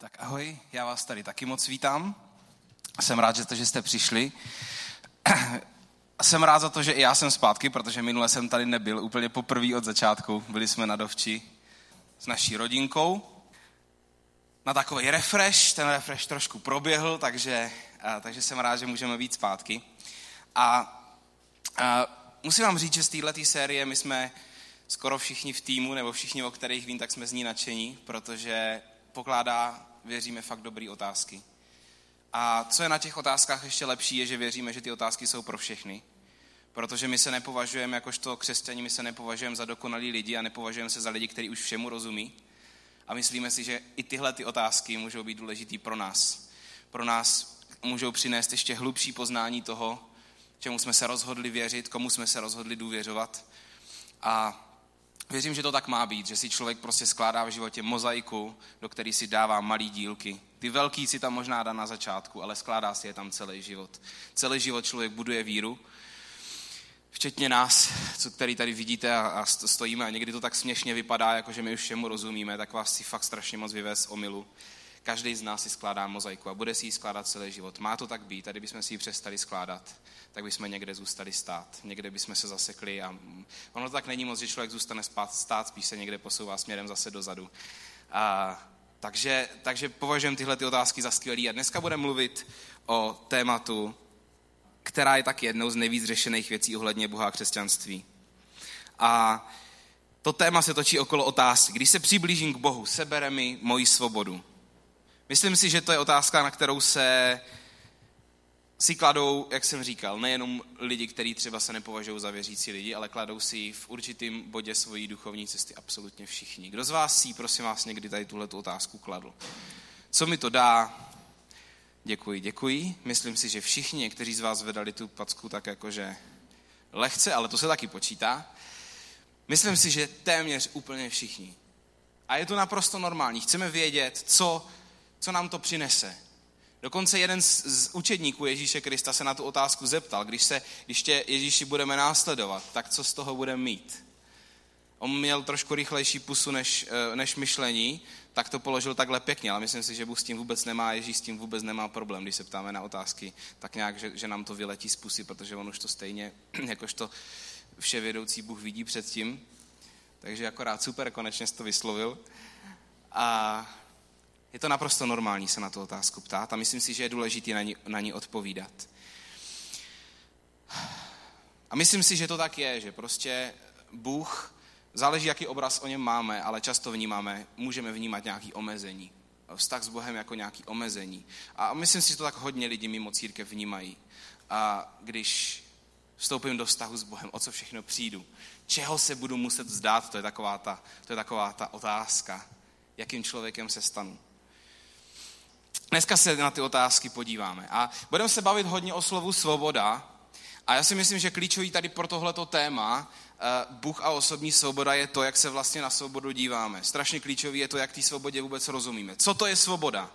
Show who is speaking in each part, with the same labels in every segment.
Speaker 1: Tak ahoj, já vás tady taky moc vítám. Jsem rád, že jste, že jste přišli. Jsem rád za to, že i já jsem zpátky, protože minule jsem tady nebyl úplně poprvé od začátku. Byli jsme na dovči s naší rodinkou. Na takový refresh, ten refresh trošku proběhl, takže, takže jsem rád, že můžeme být zpátky. A, a musím vám říct, že z této série my jsme skoro všichni v týmu, nebo všichni, o kterých vím, tak jsme z ní nadšení, protože pokládá, věříme, fakt dobré otázky. A co je na těch otázkách ještě lepší, je, že věříme, že ty otázky jsou pro všechny. Protože my se nepovažujeme jakožto křesťani, my se nepovažujeme za dokonalí lidi a nepovažujeme se za lidi, kteří už všemu rozumí. A myslíme si, že i tyhle ty otázky můžou být důležitý pro nás. Pro nás můžou přinést ještě hlubší poznání toho, čemu jsme se rozhodli věřit, komu jsme se rozhodli důvěřovat. A Věřím, že to tak má být, že si člověk prostě skládá v životě mozaiku, do který si dává malý dílky. Ty velký si tam možná dá na začátku, ale skládá si je tam celý život. Celý život člověk buduje víru, včetně nás, co který tady vidíte a, a stojíme a někdy to tak směšně vypadá, jako že my už všemu rozumíme, tak vás si fakt strašně moc vyvez omilu. Každý z nás si skládá mozaiku a bude si ji skládat celý život. Má to tak být, tady bychom si ji přestali skládat tak bychom někde zůstali stát. Někde bychom se zasekli a ono tak není moc, že člověk zůstane stát, spíš se někde posouvá směrem zase dozadu. A, takže, takže považujeme tyhle ty otázky za skvělé. A dneska budeme mluvit o tématu, která je tak jednou z nejvíc řešených věcí ohledně Boha a křesťanství. A to téma se točí okolo otázky. Když se přiblížím k Bohu, sebere mi moji svobodu. Myslím si, že to je otázka, na kterou se si kladou, jak jsem říkal, nejenom lidi, kteří třeba se nepovažují za věřící lidi, ale kladou si v určitém bodě svojí duchovní cesty absolutně všichni. Kdo z vás si, prosím vás, někdy tady tuhle otázku kladl? Co mi to dá? Děkuji, děkuji. Myslím si, že všichni, někteří z vás vedali tu packu tak jakože lehce, ale to se taky počítá. Myslím si, že téměř úplně všichni. A je to naprosto normální. Chceme vědět, co, co nám to přinese Dokonce jeden z, učedníků Ježíše Krista se na tu otázku zeptal, když, se, když Ježíši budeme následovat, tak co z toho budeme mít? On měl trošku rychlejší pusu než, eh, než myšlení, tak to položil takhle pěkně, ale myslím si, že Bůh s tím vůbec nemá, Ježíš s tím vůbec nemá problém, když se ptáme na otázky, tak nějak, že, že nám to vyletí z pusy, protože on už to stejně, jakožto vševědoucí Bůh vidí předtím. Takže akorát super, konečně jsi to vyslovil. A je to naprosto normální se na tu otázku ptát a myslím si, že je důležité na ní, na ní odpovídat. A myslím si, že to tak je, že prostě Bůh, záleží, jaký obraz o něm máme, ale často vnímáme, můžeme vnímat nějaký omezení. Vztah s Bohem jako nějaký omezení. A myslím si, že to tak hodně lidí mimo církev vnímají. A když vstoupím do vztahu s Bohem, o co všechno přijdu, čeho se budu muset vzdát, to je taková ta, to je taková ta otázka, jakým člověkem se stanu. Dneska se na ty otázky podíváme. A budeme se bavit hodně o slovu svoboda. A já si myslím, že klíčový tady pro tohleto téma, eh, Bůh a osobní svoboda, je to, jak se vlastně na svobodu díváme. Strašně klíčový je to, jak té svobodě vůbec rozumíme. Co to je svoboda?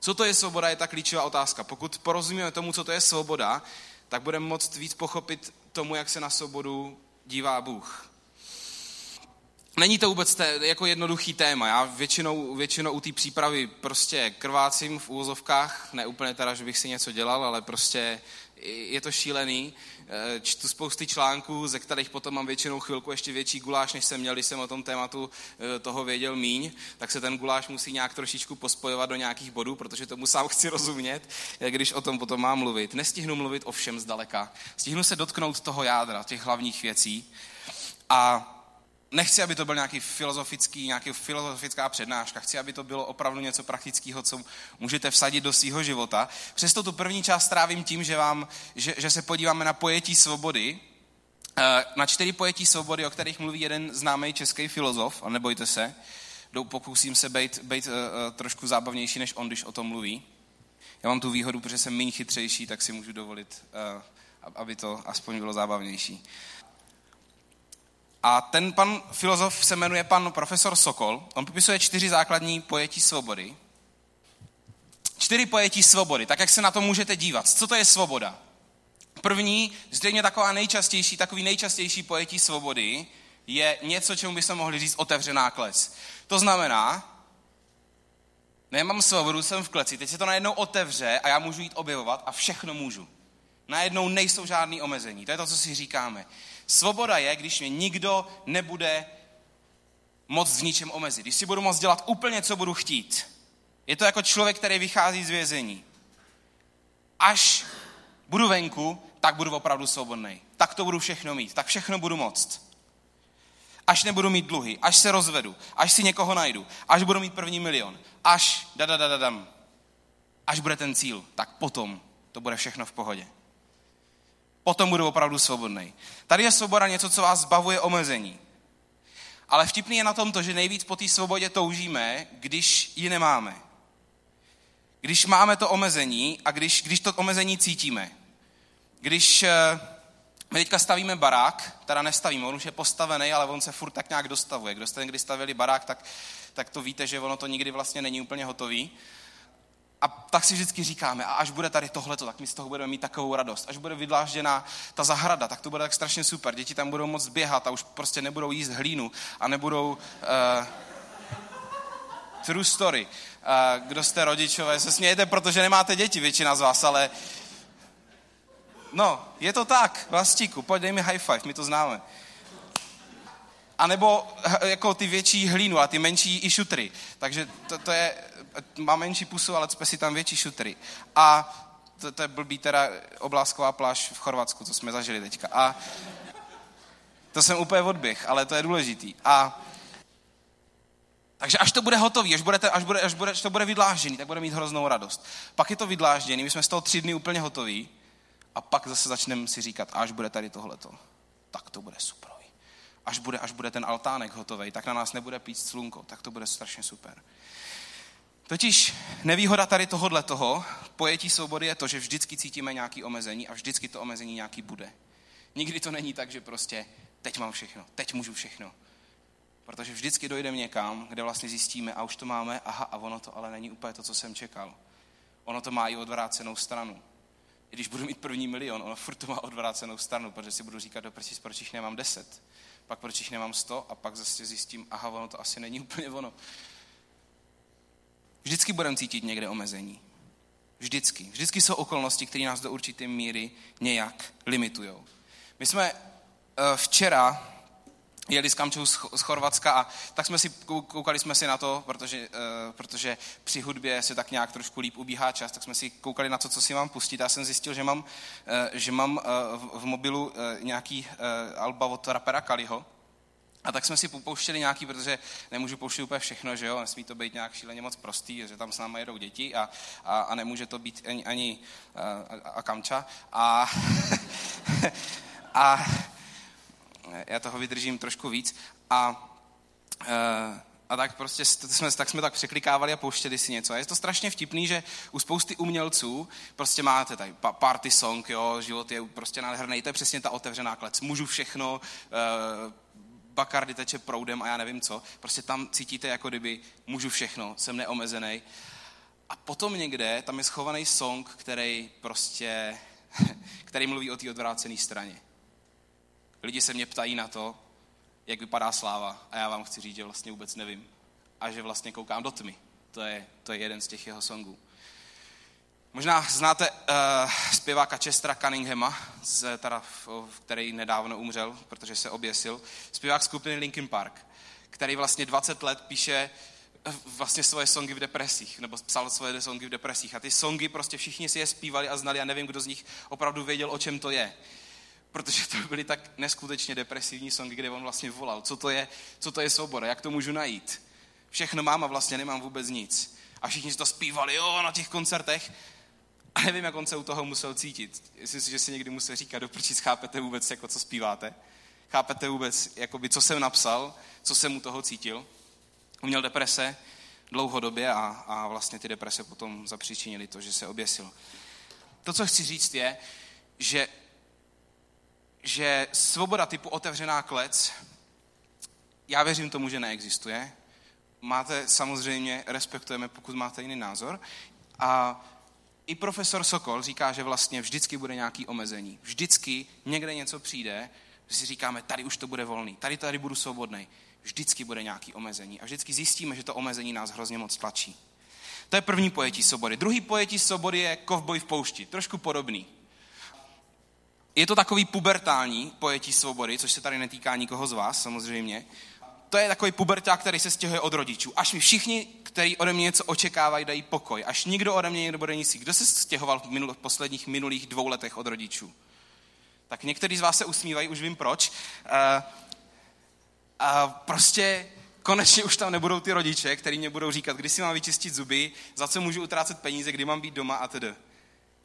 Speaker 1: Co to je svoboda, je ta klíčová otázka. Pokud porozumíme tomu, co to je svoboda, tak budeme moct víc pochopit tomu, jak se na svobodu dívá Bůh. Není to vůbec té, jako jednoduchý téma. Já většinou, většinou u té přípravy prostě krvácím v úvozovkách, ne úplně teda, že bych si něco dělal, ale prostě je to šílený. Eh, čtu spousty článků, ze kterých potom mám většinou chvilku ještě větší guláš, než jsem měl, když jsem o tom tématu eh, toho věděl míň, tak se ten guláš musí nějak trošičku pospojovat do nějakých bodů, protože tomu sám chci rozumět, když o tom potom mám mluvit. Nestihnu mluvit o všem zdaleka. Stihnu se dotknout toho jádra, těch hlavních věcí. A nechci, aby to byl nějaký filozofický, nějaký filozofická přednáška, chci, aby to bylo opravdu něco praktického, co můžete vsadit do svého života. Přesto tu první část strávím tím, že, vám, že, že se podíváme na pojetí svobody, eh, na čtyři pojetí svobody, o kterých mluví jeden známý český filozof, a nebojte se, pokusím se být, být uh, trošku zábavnější, než on, když o tom mluví. Já mám tu výhodu, protože jsem méně chytřejší, tak si můžu dovolit, uh, aby to aspoň bylo zábavnější. A ten pan filozof se jmenuje pan profesor Sokol. On popisuje čtyři základní pojetí svobody. Čtyři pojetí svobody, tak jak se na to můžete dívat. Co to je svoboda? První, zřejmě taková nejčastější, takový nejčastější pojetí svobody je něco, čemu bychom mohli říct otevřená kles. To znamená, No já mám svobodu, jsem v kleci, teď se to najednou otevře a já můžu jít objevovat a všechno můžu. Najednou nejsou žádný omezení. To je to, co si říkáme. Svoboda je, když mě nikdo nebude moc v ničem omezit. Když si budu moct dělat úplně, co budu chtít. Je to jako člověk, který vychází z vězení. Až budu venku, tak budu opravdu svobodný. Tak to budu všechno mít. Tak všechno budu moct. Až nebudu mít dluhy, až se rozvedu, až si někoho najdu, až budu mít první milion, až da, da, da, da, dam, až bude ten cíl, tak potom to bude všechno v pohodě. Potom budu opravdu svobodný. Tady je svoboda něco, co vás zbavuje omezení. Ale vtipný je na tom to, že nejvíc po té svobodě toužíme, když ji nemáme. Když máme to omezení a když, když to omezení cítíme. Když eh, my teďka stavíme barák, teda nestavíme, on už je postavený, ale on se furt tak nějak dostavuje. Kdo jste někdy stavili barák, tak, tak to víte, že ono to nikdy vlastně není úplně hotový. A tak si vždycky říkáme, a až bude tady tohleto, tak my z toho budeme mít takovou radost. Až bude vydlážděná ta zahrada, tak to bude tak strašně super. Děti tam budou moc běhat a už prostě nebudou jíst hlínu a nebudou... Uh, true story. Uh, kdo jste rodičové, se smějete, protože nemáte děti, většina z vás, ale No, je to tak, Vlastíku, pojď dej mi high five, my to známe. A nebo jako ty větší hlínu a ty menší i šutry. Takže to, to je, má menší pusu, ale cpe si tam větší šutry. A to, to je blbý teda oblásková pláž v Chorvatsku, co jsme zažili teďka. A to jsem úplně odběh, ale to je důležitý. A takže až to bude hotový, až, budete, až, bude, až, bude, až to bude vydlážděný, tak bude mít hroznou radost. Pak je to vydlážděný, my jsme z toho tři dny úplně hotoví a pak zase začneme si říkat, až bude tady tohleto, tak to bude super. Až bude, až bude ten altánek hotový, tak na nás nebude pít slunko, tak to bude strašně super. Totiž nevýhoda tady tohohle toho, pojetí svobody je to, že vždycky cítíme nějaké omezení a vždycky to omezení nějaký bude. Nikdy to není tak, že prostě teď mám všechno, teď můžu všechno. Protože vždycky dojdeme někam, kde vlastně zjistíme a už to máme, aha, a ono to ale není úplně to, co jsem čekal. Ono to má i odvrácenou stranu i když budu mít první milion, ono furt to má odvrácenou stranu, protože si budu říkat, do proč jich nemám deset, pak proč jich nemám sto a pak zase zjistím, aha, ono to asi není úplně ono. Vždycky budeme cítit někde omezení. Vždycky. Vždycky jsou okolnosti, které nás do určité míry nějak limitují. My jsme eh, včera jeli s Kamčou z Chorvatska a tak jsme si, koukali jsme si na to, protože, uh, protože při hudbě se tak nějak trošku líp ubíhá čas, tak jsme si koukali na to, co si mám pustit. Já jsem zjistil, že mám, uh, že mám uh, v, mobilu uh, nějaký uh, alba od rapera Kaliho, a tak jsme si popouštěli nějaký, protože nemůžu pouštět úplně všechno, že jo, nesmí to být nějak šíleně moc prostý, že tam s námi jedou děti a, a, a nemůže to být ani, ani a, a kamča. A, a já toho vydržím trošku víc. A, eh, a tak prostě jsme, tak jsme tak překlikávali a pouštěli si něco. A je to strašně vtipný, že u spousty umělců prostě máte tady party song, jo, život je prostě nádherný, to je přesně ta otevřená klec. Můžu všechno, uh, Bakardy teče proudem a já nevím co. Prostě tam cítíte, jako kdyby můžu všechno, jsem neomezený. A potom někde tam je schovaný song, který prostě, který mluví o té odvrácené straně. Lidi se mě ptají na to, jak vypadá sláva a já vám chci říct, že vlastně vůbec nevím. A že vlastně koukám do tmy. To je, to je jeden z těch jeho songů. Možná znáte uh, zpěváka Chestera Cunninghama, z, teda, který nedávno umřel, protože se oběsil. Zpěvák skupiny Linkin Park, který vlastně 20 let píše eh, vlastně svoje songy v depresích, nebo psal svoje songy v depresích. A ty songy prostě všichni si je zpívali a znali a nevím, kdo z nich opravdu věděl, o čem to je protože to byly tak neskutečně depresivní songy, kde on vlastně volal, co to je, co to je svoboda, jak to můžu najít. Všechno mám a vlastně nemám vůbec nic. A všichni to zpívali, jo, na těch koncertech. A nevím, jak on se u toho musel cítit. Myslím si, že si někdy musel říkat, do chápete vůbec, jako co zpíváte? Chápete vůbec, jakoby, co jsem napsal, co jsem u toho cítil? Měl deprese dlouhodobě a, a vlastně ty deprese potom zapříčinili to, že se oběsil. To, co chci říct, je, že že svoboda typu otevřená klec, já věřím tomu, že neexistuje. Máte samozřejmě, respektujeme, pokud máte jiný názor. A i profesor Sokol říká, že vlastně vždycky bude nějaký omezení. Vždycky někde něco přijde, že si říkáme, tady už to bude volný, tady tady budu svobodný. Vždycky bude nějaký omezení. A vždycky zjistíme, že to omezení nás hrozně moc tlačí. To je první pojetí svobody. Druhý pojetí svobody je kovboj v poušti. Trošku podobný. Je to takový pubertální pojetí svobody, což se tady netýká nikoho z vás, samozřejmě. To je takový puberták, který se stěhuje od rodičů. Až mi všichni, kteří ode mě něco očekávají, dají pokoj. Až nikdo ode mě nebude nic. Kdo se stěhoval v, minul, v posledních minulých dvou letech od rodičů? Tak někteří z vás se usmívají, už vím proč. Uh, a prostě konečně už tam nebudou ty rodiče, kteří mě budou říkat, kdy si mám vyčistit zuby, za co můžu utrácet peníze, kdy mám být doma a tedy.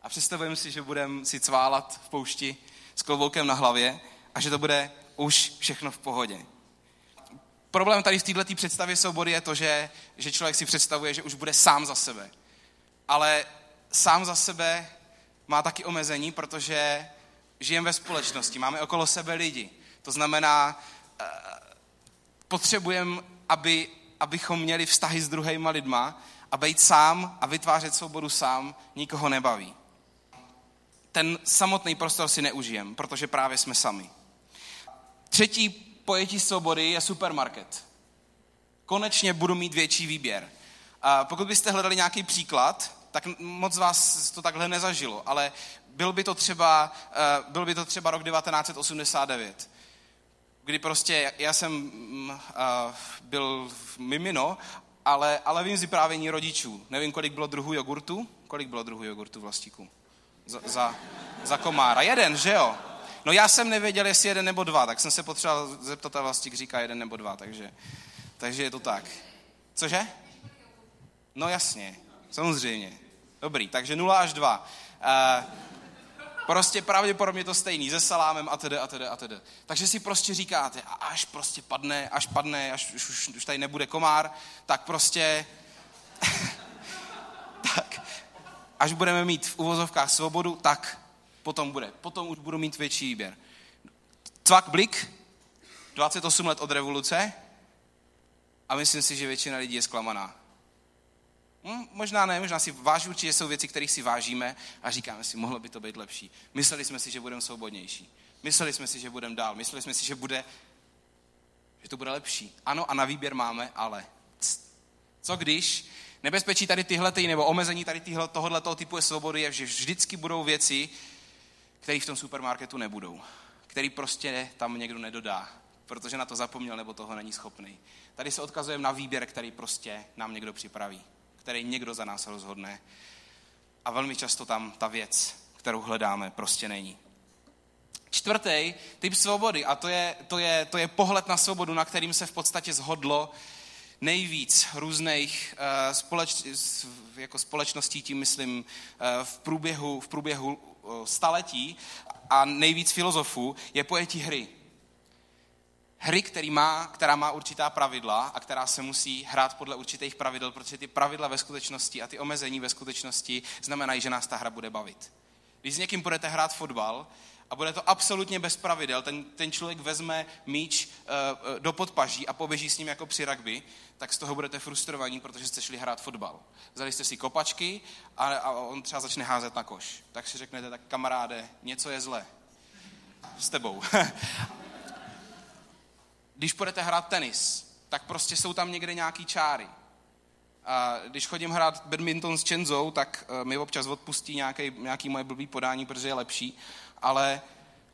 Speaker 1: A představujeme si, že budeme si cválat v poušti s kloboukem na hlavě a že to bude už všechno v pohodě. Problém tady v této představě svobody je to, že, že člověk si představuje, že už bude sám za sebe. Ale sám za sebe má taky omezení, protože žijeme ve společnosti, máme okolo sebe lidi. To znamená, eh, potřebujeme, aby, abychom měli vztahy s druhýma lidma a být sám a vytvářet svobodu sám nikoho nebaví. Ten samotný prostor si neužijem, protože právě jsme sami. Třetí pojetí svobody je supermarket. Konečně budu mít větší výběr. A pokud byste hledali nějaký příklad, tak moc vás to takhle nezažilo, ale byl by to třeba, eh, byl by to třeba rok 1989 kdy prostě já jsem uh, byl mimino, ale, ale vím z vyprávění rodičů. Nevím, kolik bylo druhů jogurtu. Kolik bylo druhů jogurtu vlastíku? Za, za, za komára. Jeden, že jo? No já jsem nevěděl, jestli jeden nebo dva, tak jsem se potřeboval zeptat a vlastík říká jeden nebo dva, takže, takže je to tak. Cože? No jasně, samozřejmě. Dobrý, takže 0 až 2. Uh, Prostě pravděpodobně to stejný, se salámem a tedy a tedy a tedy. Takže si prostě říkáte, až prostě padne, až padne, až už, už, už tady nebude komár, tak prostě, tak, až budeme mít v uvozovkách svobodu, tak potom bude. Potom už budu mít větší výběr. Cvak blik, 28 let od revoluce a myslím si, že většina lidí je zklamaná. Hm, možná ne, možná si váží, určitě jsou věci, kterých si vážíme a říkáme si, mohlo by to být lepší. Mysleli jsme si, že budeme svobodnější. Mysleli jsme si, že budeme dál. Mysleli jsme si, že bude, že to bude lepší. Ano, a na výběr máme, ale co když nebezpečí tady tyhle, nebo omezení tady tyhle, tohoto typu svobody je, že vždycky budou věci, které v tom supermarketu nebudou. Který prostě tam někdo nedodá, protože na to zapomněl nebo toho není schopný. Tady se odkazujeme na výběr, který prostě nám někdo připraví který někdo za nás rozhodne. A velmi často tam ta věc, kterou hledáme, prostě není. Čtvrtý typ svobody, a to je, to, je, to je pohled na svobodu, na kterým se v podstatě zhodlo nejvíc různých uh, společ, jako společností, tím myslím, uh, v průběhu, v průběhu uh, staletí a nejvíc filozofů, je pojetí hry hry, který má, která má určitá pravidla a která se musí hrát podle určitých pravidel, protože ty pravidla ve skutečnosti a ty omezení ve skutečnosti znamenají, že nás ta hra bude bavit. Když s někým budete hrát fotbal a bude to absolutně bez pravidel, ten, ten člověk vezme míč uh, do podpaží a poběží s ním jako při rugby, tak z toho budete frustrovaní, protože jste šli hrát fotbal. Vzali jste si kopačky a, a on třeba začne házet na koš. Tak si řeknete, tak kamaráde, něco je zle s tebou. Když budete hrát tenis, tak prostě jsou tam někde nějaký čáry. A když chodím hrát badminton s Čenzou, tak eh, mi občas odpustí nějaký, nějaký moje blbý podání, protože je lepší, ale,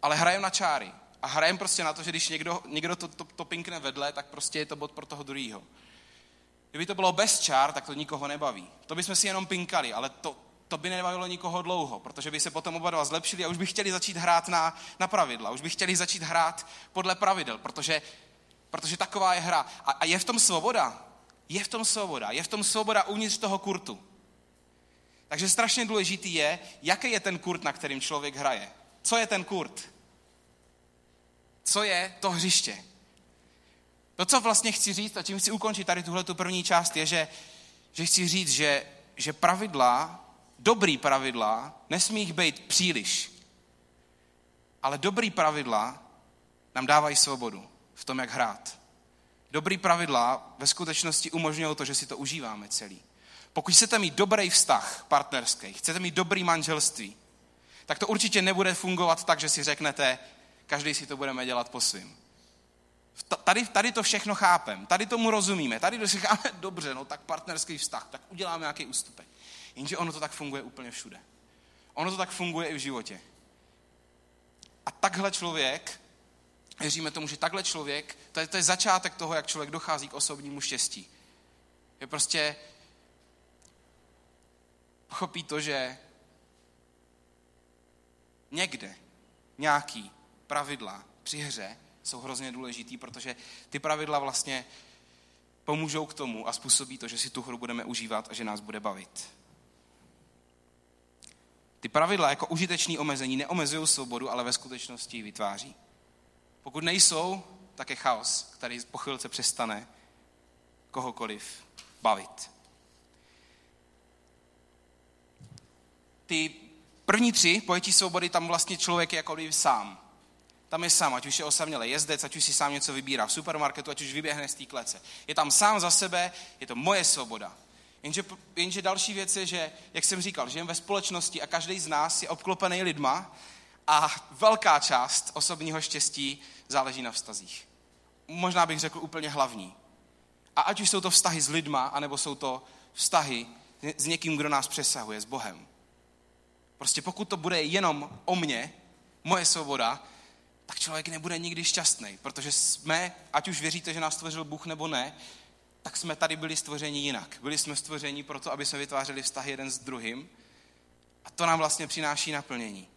Speaker 1: ale hrajem na čáry. A hrajem prostě na to, že když někdo, někdo to, to, to pinkne vedle, tak prostě je to bod pro toho druhého. Kdyby to bylo bez čár, tak to nikoho nebaví. To bychom si jenom pinkali, ale to, to by nebavilo nikoho dlouho, protože by se potom oba dva zlepšili a už by chtěli začít hrát na, na pravidla. Už by chtěli začít hrát podle pravidel, protože Protože taková je hra. A, a je v tom svoboda. Je v tom svoboda. Je v tom svoboda uvnitř toho kurtu. Takže strašně důležitý je, jaký je ten kurt, na kterým člověk hraje. Co je ten kurt? Co je to hřiště? To, co vlastně chci říct a čím chci ukončit tady tuhle tu první část, je, že, že chci říct, že, že pravidla, dobrý pravidla, nesmí jich být příliš. Ale dobrý pravidla nám dávají svobodu v tom, jak hrát. Dobrý pravidla ve skutečnosti umožňují to, že si to užíváme celý. Pokud chcete mít dobrý vztah partnerský, chcete mít dobrý manželství, tak to určitě nebude fungovat tak, že si řeknete, každý si to budeme dělat po svým. Tady, tady to všechno chápem, tady tomu rozumíme, tady si říkáme, dobře, no tak partnerský vztah, tak uděláme nějaký ústupek. Jenže ono to tak funguje úplně všude. Ono to tak funguje i v životě. A takhle člověk, věříme tomu, že takhle člověk, to je, to je začátek toho, jak člověk dochází k osobnímu štěstí. Je prostě pochopí to, že někde nějaký pravidla při hře jsou hrozně důležitý, protože ty pravidla vlastně pomůžou k tomu a způsobí to, že si tu hru budeme užívat a že nás bude bavit. Ty pravidla jako užitečný omezení neomezují svobodu, ale ve skutečnosti ji vytváří. Pokud nejsou, tak je chaos, který po chvilce přestane kohokoliv bavit. Ty první tři pojetí svobody, tam vlastně člověk je jako sám. Tam je sám, ať už je osamělý jezdec, ať už si sám něco vybírá v supermarketu, ať už vyběhne z té klece. Je tam sám za sebe, je to moje svoboda. Jenže, jenže další věc je, že, jak jsem říkal, žijeme ve společnosti a každý z nás je obklopený lidma a velká část osobního štěstí záleží na vztazích. Možná bych řekl úplně hlavní. A ať už jsou to vztahy s lidma, anebo jsou to vztahy s někým, kdo nás přesahuje, s Bohem. Prostě pokud to bude jenom o mně, moje svoboda, tak člověk nebude nikdy šťastný, protože jsme, ať už věříte, že nás stvořil Bůh nebo ne, tak jsme tady byli stvořeni jinak. Byli jsme stvořeni proto, aby jsme vytvářeli vztahy jeden s druhým a to nám vlastně přináší naplnění.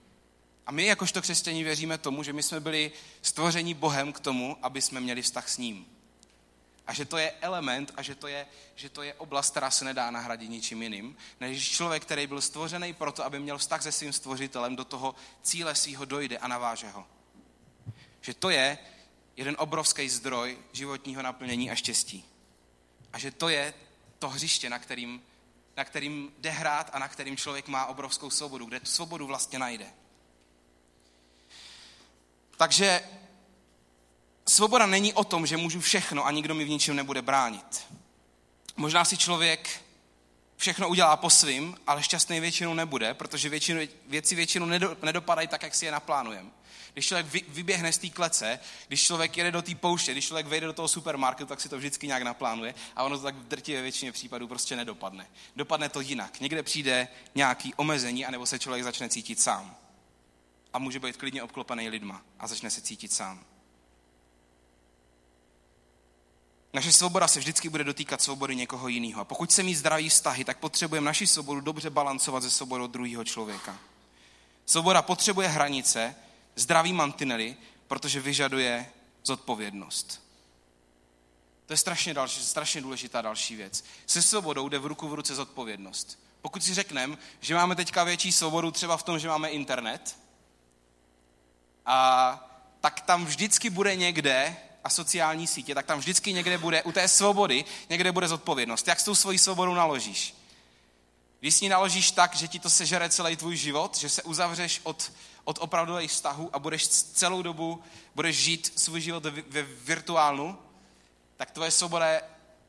Speaker 1: A my jakožto křesťaní věříme tomu, že my jsme byli stvořeni Bohem k tomu, aby jsme měli vztah s ním. A že to je element a že to je, že to je oblast, která se nedá nahradit ničím jiným, než člověk, který byl stvořený proto, aby měl vztah se svým stvořitelem, do toho cíle svého dojde a naváže ho. Že to je jeden obrovský zdroj životního naplnění a štěstí. A že to je to hřiště, na kterým, na kterým jde hrát a na kterým člověk má obrovskou svobodu, kde tu svobodu vlastně najde. Takže svoboda není o tom, že můžu všechno a nikdo mi v ničem nebude bránit. Možná si člověk všechno udělá po svým, ale šťastný většinou nebude, protože většinu, věci většinou nedopadají tak, jak si je naplánujeme. Když člověk vyběhne z té klece, když člověk jede do té pouště, když člověk vejde do toho supermarketu, tak si to vždycky nějak naplánuje a ono to tak v drtivé většině případů prostě nedopadne. Dopadne to jinak. Někde přijde nějaký omezení, anebo se člověk začne cítit sám. A může být klidně obklopený lidma a začne se cítit sám. Naše svoboda se vždycky bude dotýkat svobody někoho jiného. A pokud se mít zdraví vztahy, tak potřebujeme naši svobodu dobře balancovat se svobodou druhého člověka. Svoboda potřebuje hranice, zdravý mantinely, protože vyžaduje zodpovědnost. To je strašně, další, strašně důležitá další věc. Se svobodou jde v ruku v ruce zodpovědnost. Pokud si řekneme, že máme teďka větší svobodu třeba v tom, že máme internet, a tak tam vždycky bude někde, a sociální sítě, tak tam vždycky někde bude, u té svobody, někde bude zodpovědnost. Jak s tou svojí svobodou naložíš? Když s ní naložíš tak, že ti to sežere celý tvůj život, že se uzavřeš od, od opravdových vztahů a budeš celou dobu, budeš žít svůj život ve, virtuálnu, tak tvoje svoboda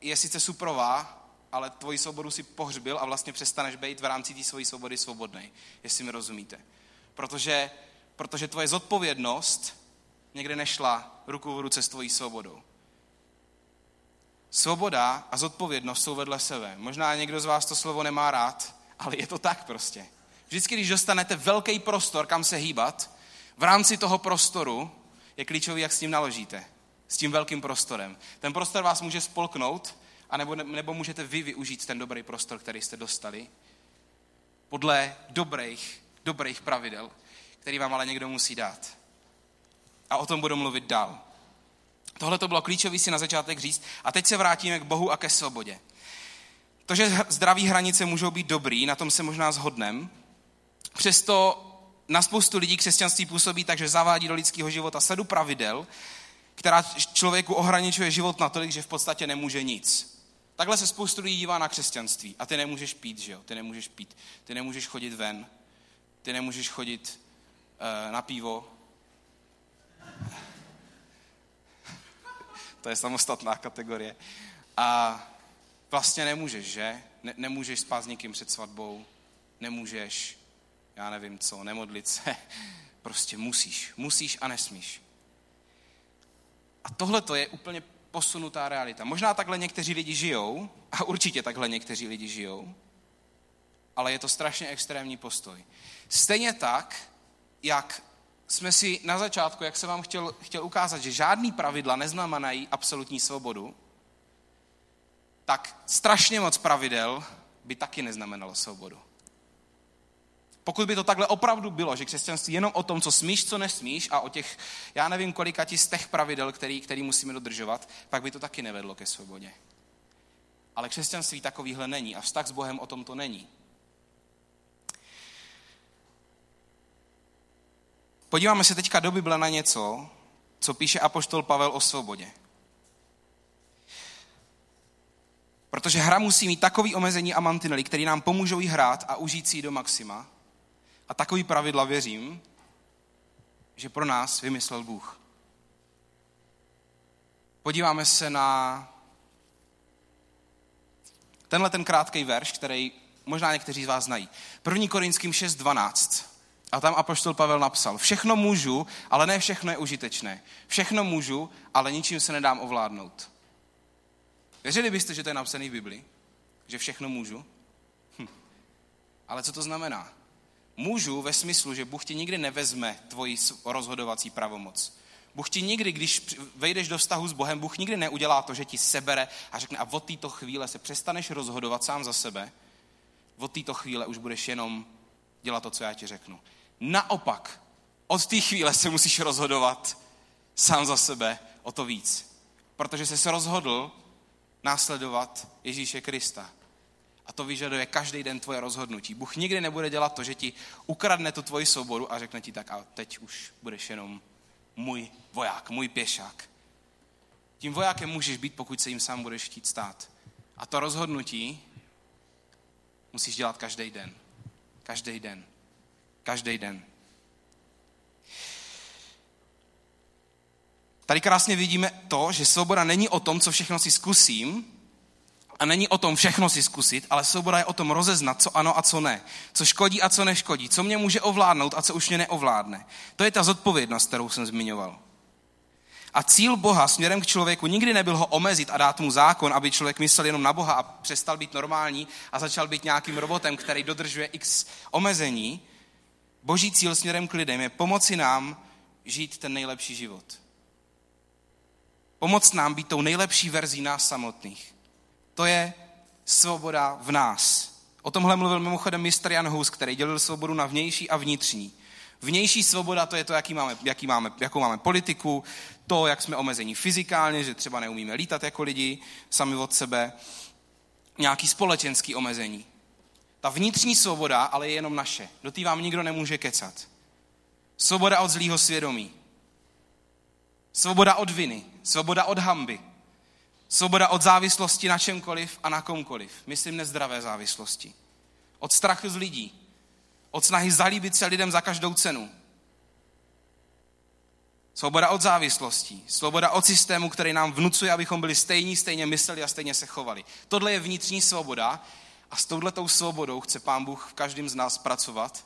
Speaker 1: je sice suprová, ale tvoji svobodu si pohřbil a vlastně přestaneš být v rámci té svojí svobody svobodný, jestli mi rozumíte. Protože, protože tvoje zodpovědnost někde nešla ruku v ruce s tvojí svobodou. Svoboda a zodpovědnost jsou vedle sebe. Možná někdo z vás to slovo nemá rád, ale je to tak prostě. Vždycky, když dostanete velký prostor, kam se hýbat, v rámci toho prostoru je klíčový, jak s tím naložíte. S tím velkým prostorem. Ten prostor vás může spolknout, anebo, nebo můžete vy využít ten dobrý prostor, který jste dostali, podle dobrých, dobrých pravidel, který vám ale někdo musí dát. A o tom budu mluvit dál. Tohle to bylo klíčové si na začátek říct. A teď se vrátíme k Bohu a ke svobodě. To, že zdraví hranice můžou být dobrý, na tom se možná zhodnem. Přesto na spoustu lidí křesťanství působí tak, že zavádí do lidského života sadu pravidel, která člověku ohraničuje život natolik, že v podstatě nemůže nic. Takhle se spoustu lidí dívá na křesťanství. A ty nemůžeš pít, že jo? Ty nemůžeš pít. Ty nemůžeš chodit ven. Ty nemůžeš chodit uh, na pivo. To je samostatná kategorie. A vlastně nemůžeš, že? Ne, nemůžeš spát s někým před svatbou, nemůžeš, já nevím co, nemodlit se. Prostě musíš. Musíš a nesmíš. A tohle to je úplně posunutá realita. Možná takhle někteří lidi žijou, a určitě takhle někteří lidi žijou, ale je to strašně extrémní postoj. Stejně tak, jak jsme si na začátku, jak jsem vám chtěl, chtěl ukázat, že žádný pravidla neznamenají absolutní svobodu, tak strašně moc pravidel by taky neznamenalo svobodu. Pokud by to takhle opravdu bylo, že křesťanství jenom o tom, co smíš, co nesmíš a o těch, já nevím, kolika těch pravidel, který, který musíme dodržovat, pak by to taky nevedlo ke svobodě. Ale křesťanství takovýhle není a vztah s Bohem o tom to není. Podíváme se teďka do Bible na něco, co píše apoštol Pavel o svobodě. Protože hra musí mít takový omezení a mantinely, který nám pomůžou jí hrát a užít si ji do maxima. A takový pravidla věřím, že pro nás vymyslel Bůh. Podíváme se na tenhle ten krátký verš, který možná někteří z vás znají. 1. Korinským 6.12. A tam apoštol Pavel napsal, všechno můžu, ale ne všechno je užitečné. Všechno můžu, ale ničím se nedám ovládnout. Věřili byste, že to je napsané v Biblii? Že všechno můžu? Hm. Ale co to znamená? Můžu ve smyslu, že Bůh ti nikdy nevezme tvoji rozhodovací pravomoc. Bůh ti nikdy, když vejdeš do vztahu s Bohem, Bůh nikdy neudělá to, že ti sebere a řekne a od této chvíle se přestaneš rozhodovat sám za sebe. Od této chvíle už budeš jenom dělat to, co já ti řeknu. Naopak, od té chvíle se musíš rozhodovat sám za sebe o to víc. Protože jsi se rozhodl následovat Ježíše Krista. A to vyžaduje každý den tvoje rozhodnutí. Bůh nikdy nebude dělat to, že ti ukradne tu tvoji svobodu a řekne ti tak, a teď už budeš jenom můj voják, můj pěšák. Tím vojákem můžeš být, pokud se jim sám budeš chtít stát. A to rozhodnutí musíš dělat každý den. Každý den. Každý den. Tady krásně vidíme to, že svoboda není o tom, co všechno si zkusím, a není o tom všechno si zkusit, ale svoboda je o tom rozeznat, co ano a co ne. Co škodí a co neškodí. Co mě může ovládnout a co už mě neovládne. To je ta zodpovědnost, kterou jsem zmiňoval. A cíl Boha směrem k člověku nikdy nebyl ho omezit a dát mu zákon, aby člověk myslel jenom na Boha a přestal být normální a začal být nějakým robotem, který dodržuje x omezení. Boží cíl směrem k lidem je pomoci nám žít ten nejlepší život. Pomoc nám být tou nejlepší verzí nás samotných. To je svoboda v nás. O tomhle mluvil mimochodem mistr Jan Hus, který dělil svobodu na vnější a vnitřní. Vnější svoboda to je to, jaký máme, jaký máme, jakou máme politiku, to, jak jsme omezení fyzikálně, že třeba neumíme lítat jako lidi sami od sebe, nějaký společenský omezení. Ta vnitřní svoboda ale je jenom naše. Do té vám nikdo nemůže kecat. Svoboda od zlýho svědomí. Svoboda od viny. Svoboda od hamby. Svoboda od závislosti na čemkoliv a na komkoliv. Myslím nezdravé závislosti. Od strachu z lidí. Od snahy zalíbit se lidem za každou cenu. Svoboda od závislostí. Svoboda od systému, který nám vnucuje, abychom byli stejní, stejně mysleli a stejně se chovali. Tohle je vnitřní svoboda a s touhletou svobodou chce Pán Bůh v každém z nás pracovat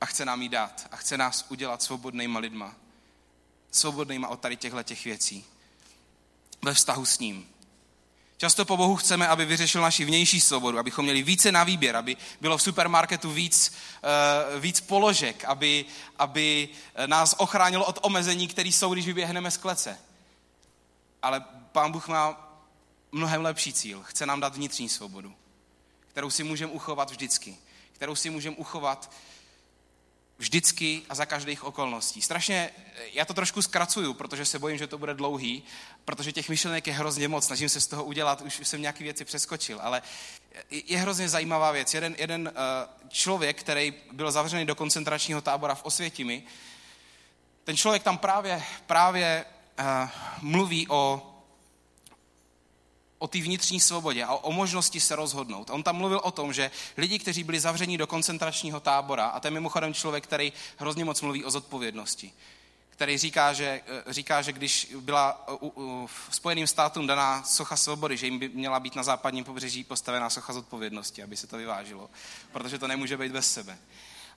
Speaker 1: a chce nám ji dát a chce nás udělat svobodnýma lidma. Svobodnýma od tady těchto těch věcí ve vztahu s ním. Často po Bohu chceme, aby vyřešil naši vnější svobodu, abychom měli více na výběr, aby bylo v supermarketu víc, uh, víc položek, aby, aby nás ochránilo od omezení, které jsou, když vyběhneme z klece. Ale Pán Bůh má mnohem lepší cíl. Chce nám dát vnitřní svobodu, kterou si můžeme uchovat vždycky, kterou si můžeme uchovat vždycky a za každých okolností. Strašně, já to trošku zkracuju, protože se bojím, že to bude dlouhý, protože těch myšlenek je hrozně moc, snažím se z toho udělat, už jsem nějaké věci přeskočil, ale je hrozně zajímavá věc. Jeden, jeden uh, člověk, který byl zavřený do koncentračního tábora v Osvětimi, ten člověk tam právě, právě mluví o o té vnitřní svobodě a o možnosti se rozhodnout. On tam mluvil o tom, že lidi, kteří byli zavření do koncentračního tábora, a to je mimochodem člověk, který hrozně moc mluví o zodpovědnosti, který říká, že, eh, říká, že když byla u, u, v Spojeným státům daná socha svobody, že jim by měla být na západním pobřeží postavená socha zodpovědnosti, aby se to vyvážilo, protože to nemůže být bez sebe.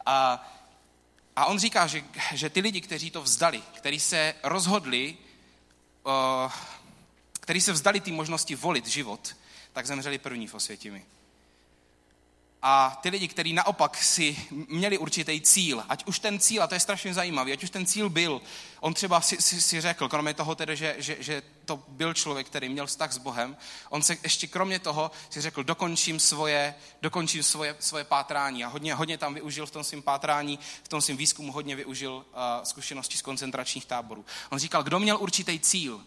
Speaker 1: A, a on říká, že, že ty lidi, kteří to vzdali, kteří se rozhodli který se vzdali té možnosti volit život, tak zemřeli první v Osvětimi. A ty lidi, kteří naopak si měli určitý cíl, ať už ten cíl, a to je strašně zajímavý, ať už ten cíl byl, on třeba si, si, si řekl, kromě toho tedy, že, že, že to byl člověk, který měl vztah s Bohem, on se ještě kromě toho si řekl, dokončím svoje, dokončím svoje, svoje pátrání a hodně, hodně tam využil v tom svém pátrání, v tom svém výzkumu hodně využil uh, zkušenosti z koncentračních táborů. On říkal, kdo měl určitý cíl,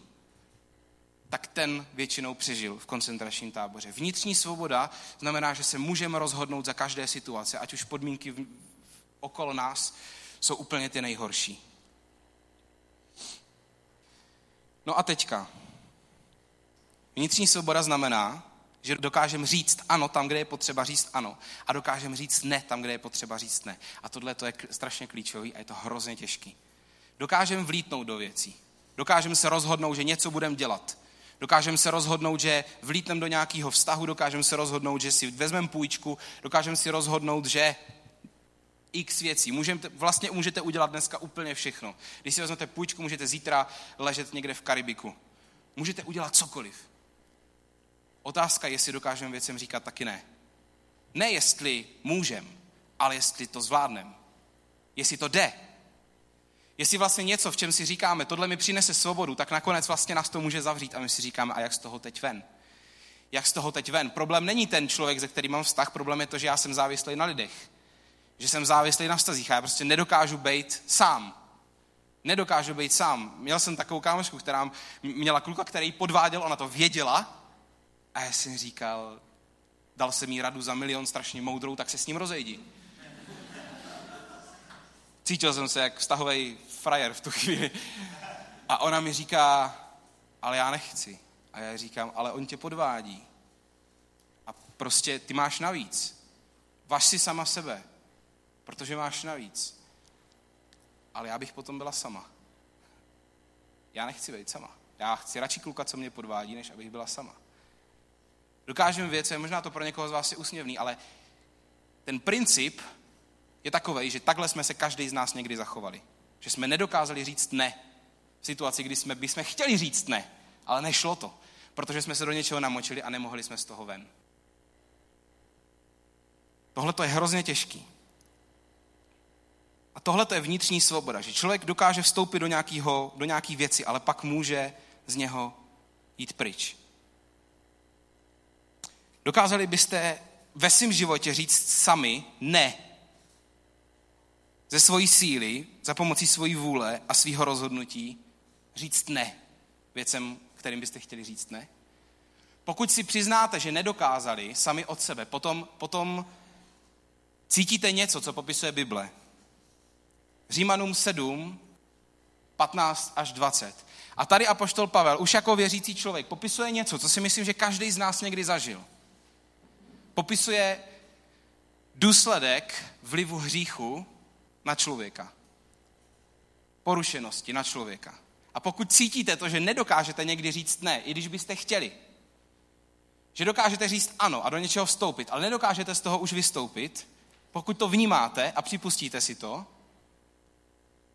Speaker 1: tak ten většinou přežil v koncentračním táboře. Vnitřní svoboda znamená, že se můžeme rozhodnout za každé situace, ať už podmínky okolo nás jsou úplně ty nejhorší. No a teďka. Vnitřní svoboda znamená, že dokážeme říct ano tam, kde je potřeba říct ano. A dokážeme říct ne tam, kde je potřeba říct ne. A tohle to je strašně klíčový a je to hrozně těžký. Dokážeme vlítnout do věcí. Dokážeme se rozhodnout, že něco budeme dělat. Dokážeme se rozhodnout, že vlítneme do nějakého vztahu, dokážeme se rozhodnout, že si vezmeme půjčku, dokážeme si rozhodnout, že x věcí. Můžete, vlastně můžete udělat dneska úplně všechno. Když si vezmete půjčku, můžete zítra ležet někde v Karibiku. Můžete udělat cokoliv. Otázka je, jestli dokážeme věcem říkat taky ne. Ne jestli můžem, ale jestli to zvládneme. Jestli to jde. Jestli vlastně něco, v čem si říkáme, tohle mi přinese svobodu, tak nakonec vlastně nás to může zavřít a my si říkáme, a jak z toho teď ven? Jak z toho teď ven? Problém není ten člověk, ze kterým mám vztah, problém je to, že já jsem závislý na lidech. Že jsem závislý na vztazích a já prostě nedokážu být sám. Nedokážu být sám. Měl jsem takovou kámošku, která měla kluka, který podváděl, ona to věděla a já jsem říkal, dal jsem jí radu za milion strašně moudrou, tak se s ním rozejdi. Cítil jsem se jak vztahový frajer v tu chvíli. A ona mi říká, ale já nechci. A já říkám, ale on tě podvádí. A prostě ty máš navíc. Vaš si sama sebe, protože máš navíc. Ale já bych potom byla sama. Já nechci být sama. Já chci radši kluka, co mě podvádí, než abych byla sama. Dokážeme věci, možná to pro někoho z vás je úsměvný, ale ten princip je takový, že takhle jsme se každý z nás někdy zachovali. Že jsme nedokázali říct ne v situaci, kdy jsme, bychom chtěli říct ne, ale nešlo to, protože jsme se do něčeho namočili a nemohli jsme z toho ven. Tohle to je hrozně těžký. A tohle to je vnitřní svoboda, že člověk dokáže vstoupit do, nějakého, do nějaký věci, ale pak může z něho jít pryč. Dokázali byste ve svém životě říct sami ne ze svojí síly, za pomocí svojí vůle a svého rozhodnutí říct ne věcem, kterým byste chtěli říct ne? Pokud si přiznáte, že nedokázali sami od sebe, potom, potom cítíte něco, co popisuje Bible. Římanům 7, 15 až 20. A tady apoštol Pavel, už jako věřící člověk, popisuje něco, co si myslím, že každý z nás někdy zažil. Popisuje důsledek vlivu hříchu na člověka. Porušenosti na člověka. A pokud cítíte to, že nedokážete někdy říct ne, i když byste chtěli, že dokážete říct ano a do něčeho vstoupit, ale nedokážete z toho už vystoupit, pokud to vnímáte a připustíte si to,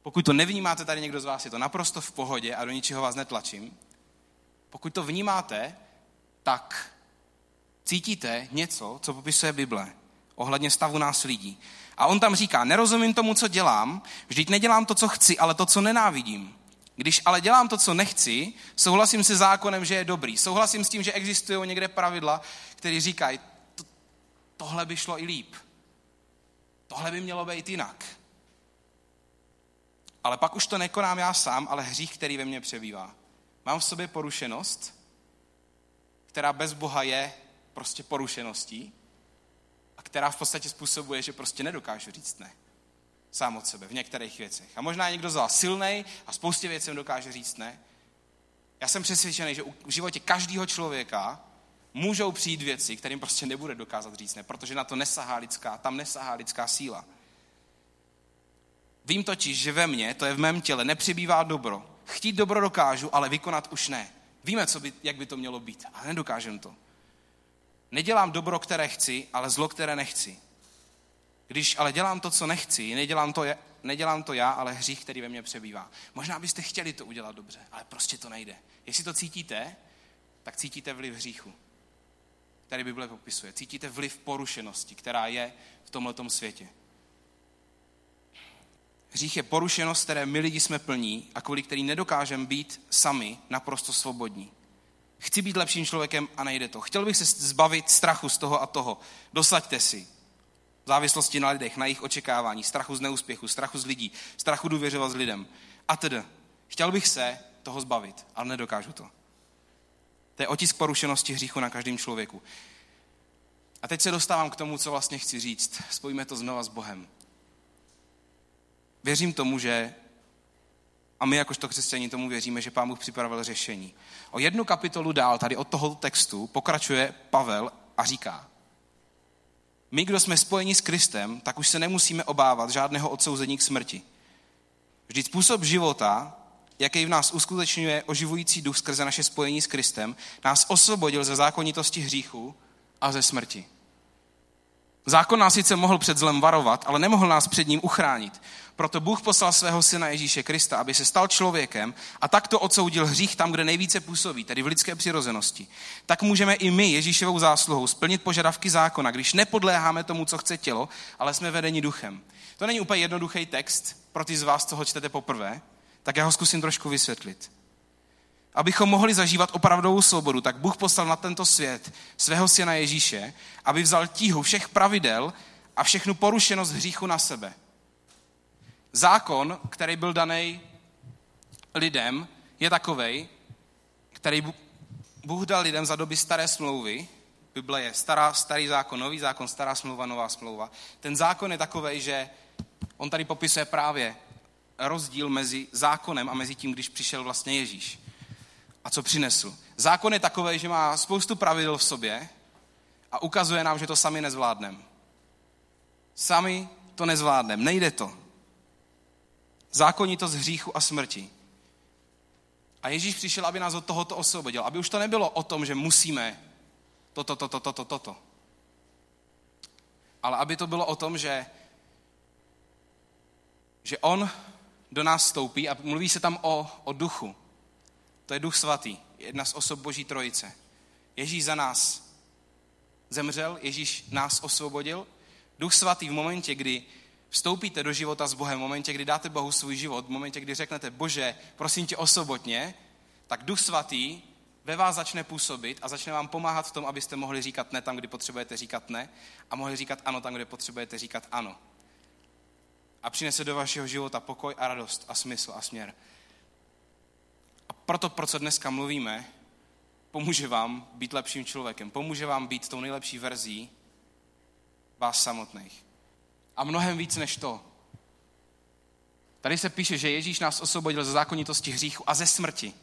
Speaker 1: pokud to nevnímáte, tady někdo z vás je to naprosto v pohodě a do ničeho vás netlačím, pokud to vnímáte, tak cítíte něco, co popisuje Bible ohledně stavu nás lidí. A on tam říká, nerozumím tomu, co dělám, vždyť nedělám to, co chci, ale to, co nenávidím. Když ale dělám to, co nechci, souhlasím se zákonem, že je dobrý. Souhlasím s tím, že existují někde pravidla, které říkají, to, tohle by šlo i líp. Tohle by mělo být jinak. Ale pak už to nekonám já sám, ale hřích, který ve mně přebývá. Mám v sobě porušenost, která bez Boha je prostě porušeností která v podstatě způsobuje, že prostě nedokážu říct ne. Sám od sebe v některých věcech. A možná někdo z vás silnej a spoustě věcem dokáže říct ne. Já jsem přesvědčený, že v životě každého člověka můžou přijít věci, kterým prostě nebude dokázat říct ne, protože na to nesahá lidská, tam nesahá lidská síla. Vím totiž, že ve mně, to je v mém těle, nepřibývá dobro. Chtít dobro dokážu, ale vykonat už ne. Víme, co by, jak by to mělo být, ale nedokážem to. Nedělám dobro, které chci, ale zlo, které nechci. Když ale dělám to, co nechci, nedělám to, nedělám to já, ale hřích, který ve mně přebývá. Možná byste chtěli to udělat dobře, ale prostě to nejde. Jestli to cítíte, tak cítíte vliv hříchu, který Bible popisuje. Cítíte vliv porušenosti, která je v tomhletom světě. Hřích je porušenost, které my lidi jsme plní a kvůli který nedokážeme být sami naprosto svobodní. Chci být lepším člověkem a nejde to. Chtěl bych se zbavit strachu z toho a toho. Dosaďte si. Závislosti na lidech, na jejich očekávání, strachu z neúspěchu, strachu z lidí, strachu důvěřovat s lidem. A tedy. Chtěl bych se toho zbavit, ale nedokážu to. To je otisk porušenosti hříchu na každém člověku. A teď se dostávám k tomu, co vlastně chci říct. Spojíme to znova s Bohem. Věřím tomu, že a my jakožto křesťaní tomu věříme, že Pán Bůh připravil řešení. O jednu kapitolu dál, tady od toho textu, pokračuje Pavel a říká, my, kdo jsme spojeni s Kristem, tak už se nemusíme obávat žádného odsouzení k smrti. Vždyť způsob života, jaký v nás uskutečňuje oživující duch skrze naše spojení s Kristem, nás osvobodil ze zákonitosti hříchu a ze smrti. Zákon nás sice mohl před zlem varovat, ale nemohl nás před ním uchránit. Proto Bůh poslal svého syna Ježíše Krista, aby se stal člověkem a takto odsoudil hřích tam, kde nejvíce působí, tedy v lidské přirozenosti. Tak můžeme i my Ježíšovou zásluhou splnit požadavky zákona, když nepodléháme tomu, co chce tělo, ale jsme vedeni duchem. To není úplně jednoduchý text pro ty z vás, co ho čtete poprvé, tak já ho zkusím trošku vysvětlit. Abychom mohli zažívat opravdovou svobodu, tak Bůh poslal na tento svět svého syna Ježíše, aby vzal tíhu všech pravidel a všechnu porušenost hříchu na sebe. Zákon, který byl daný lidem, je takový, který Bůh dal lidem za doby staré smlouvy. Bible je stará, starý zákon, nový zákon, stará smlouva, nová smlouva. Ten zákon je takový, že on tady popisuje právě rozdíl mezi zákonem a mezi tím, když přišel vlastně Ježíš. A co přinesl? Zákon je takový, že má spoustu pravidel v sobě a ukazuje nám, že to sami nezvládneme. Sami to nezvládneme, nejde to. Zákonitost hříchu a smrti. A Ježíš přišel, aby nás od tohoto osvobodil. Aby už to nebylo o tom, že musíme toto, toto, toto, toto. Ale aby to bylo o tom, že, že on do nás stoupí a mluví se tam o, o duchu. To je duch svatý, jedna z osob Boží trojice. Ježíš za nás zemřel, Ježíš nás osvobodil. Duch svatý v momentě, kdy vstoupíte do života s Bohem, v momentě, kdy dáte Bohu svůj život, v momentě, kdy řeknete, Bože, prosím tě osobotně, tak Duch Svatý ve vás začne působit a začne vám pomáhat v tom, abyste mohli říkat ne tam, kdy potřebujete říkat ne a mohli říkat ano tam, kde potřebujete říkat ano. A přinese do vašeho života pokoj a radost a smysl a směr. Proto, pro co dneska mluvíme, pomůže vám být lepším člověkem, pomůže vám být tou nejlepší verzí vás samotných. A mnohem víc než to. Tady se píše, že Ježíš nás osvobodil ze zákonitosti hříchu a ze smrti.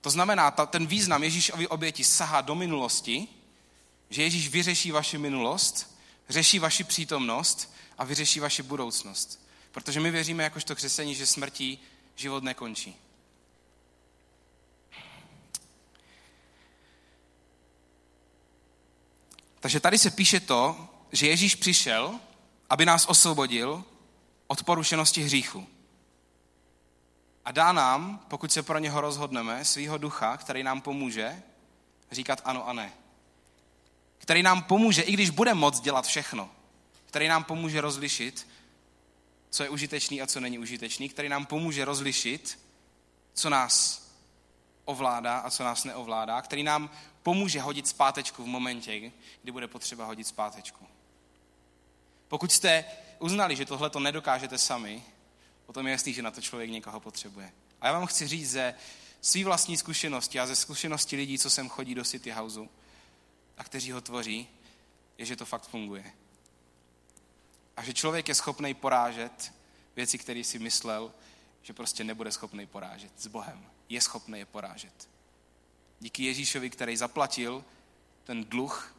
Speaker 1: To znamená, ta, ten význam Ježíšovy oběti sahá do minulosti, že Ježíš vyřeší vaši minulost, řeší vaši přítomnost a vyřeší vaši budoucnost. Protože my věříme jakožto křesení, že smrtí život nekončí. Takže tady se píše to, že Ježíš přišel aby nás osvobodil od porušenosti hříchu. A dá nám, pokud se pro něho rozhodneme, svýho ducha, který nám pomůže říkat ano a ne. Který nám pomůže, i když bude moc dělat všechno. Který nám pomůže rozlišit, co je užitečný a co není užitečný. Který nám pomůže rozlišit, co nás ovládá a co nás neovládá. Který nám pomůže hodit zpátečku v momentě, kdy bude potřeba hodit zpátečku. Pokud jste uznali, že tohle to nedokážete sami, potom je jasný, že na to člověk někoho potřebuje. A já vám chci říct ze své vlastní zkušenosti a ze zkušenosti lidí, co sem chodí do City Houseu a kteří ho tvoří, je, že to fakt funguje. A že člověk je schopný porážet věci, které si myslel, že prostě nebude schopný porážet s Bohem. Je schopný je porážet. Díky Ježíšovi, který zaplatil ten dluh,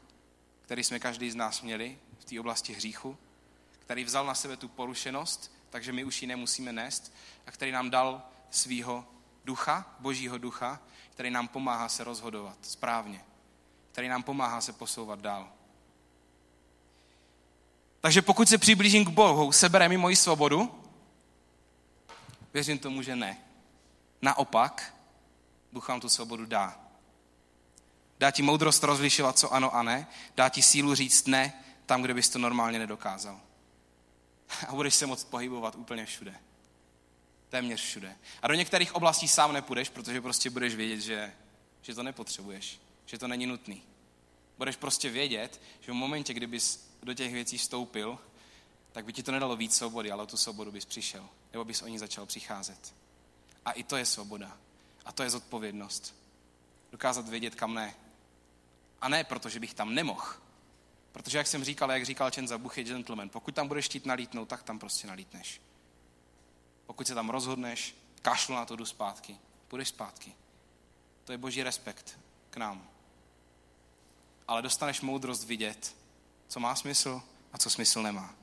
Speaker 1: který jsme každý z nás měli, té oblasti hříchu, který vzal na sebe tu porušenost, takže my už ji nemusíme nést, a který nám dal svýho ducha, božího ducha, který nám pomáhá se rozhodovat správně, který nám pomáhá se posouvat dál. Takže pokud se přiblížím k Bohu, sebere mi moji svobodu, Věřím tomu, že ne. Naopak, Bůh vám tu svobodu dá. Dá ti moudrost rozlišovat, co ano a ne. Dá ti sílu říct ne tam, kde bys to normálně nedokázal. A budeš se moct pohybovat úplně všude. Téměř všude. A do některých oblastí sám nepůjdeš, protože prostě budeš vědět, že, že to nepotřebuješ, že to není nutný. Budeš prostě vědět, že v momentě, kdybys do těch věcí vstoupil, tak by ti to nedalo víc svobody, ale o tu svobodu bys přišel. Nebo bys o ní začal přicházet. A i to je svoboda. A to je zodpovědnost. Dokázat vědět, kam ne. A ne proto, že bych tam nemohl. Protože, jak jsem říkal, jak říkal Chen za Buchy gentleman, pokud tam budeš chtít nalítnout, tak tam prostě nalítneš. Pokud se tam rozhodneš, kašlu na to, jdu zpátky. Půjdeš zpátky. To je boží respekt k nám. Ale dostaneš moudrost vidět, co má smysl a co smysl nemá.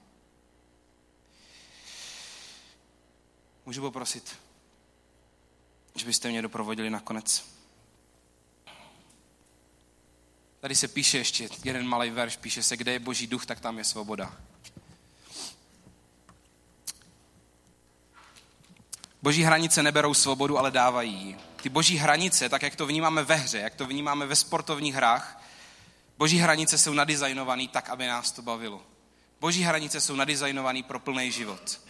Speaker 1: Můžu poprosit, že byste mě doprovodili nakonec. Tady se píše ještě jeden malý verš, píše se, kde je boží duch, tak tam je svoboda. Boží hranice neberou svobodu, ale dávají ji. Ty boží hranice, tak jak to vnímáme ve hře, jak to vnímáme ve sportovních hrách, boží hranice jsou nadizajnované tak, aby nás to bavilo. Boží hranice jsou nadizajnované pro plný život.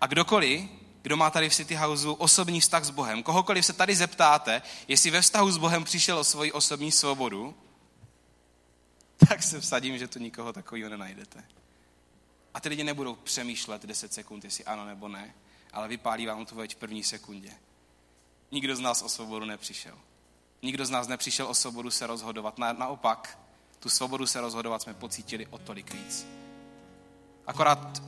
Speaker 1: A kdokoliv, kdo má tady v City Houseu osobní vztah s Bohem, kohokoliv se tady zeptáte, jestli ve vztahu s Bohem přišel o svoji osobní svobodu, tak se vsadím, že tu nikoho takového nenajdete. A ty lidi nebudou přemýšlet 10 sekund, jestli ano nebo ne, ale vypálí vám to v první sekundě. Nikdo z nás o svobodu nepřišel. Nikdo z nás nepřišel o svobodu se rozhodovat. Na, naopak, tu svobodu se rozhodovat jsme pocítili o tolik víc. Akorát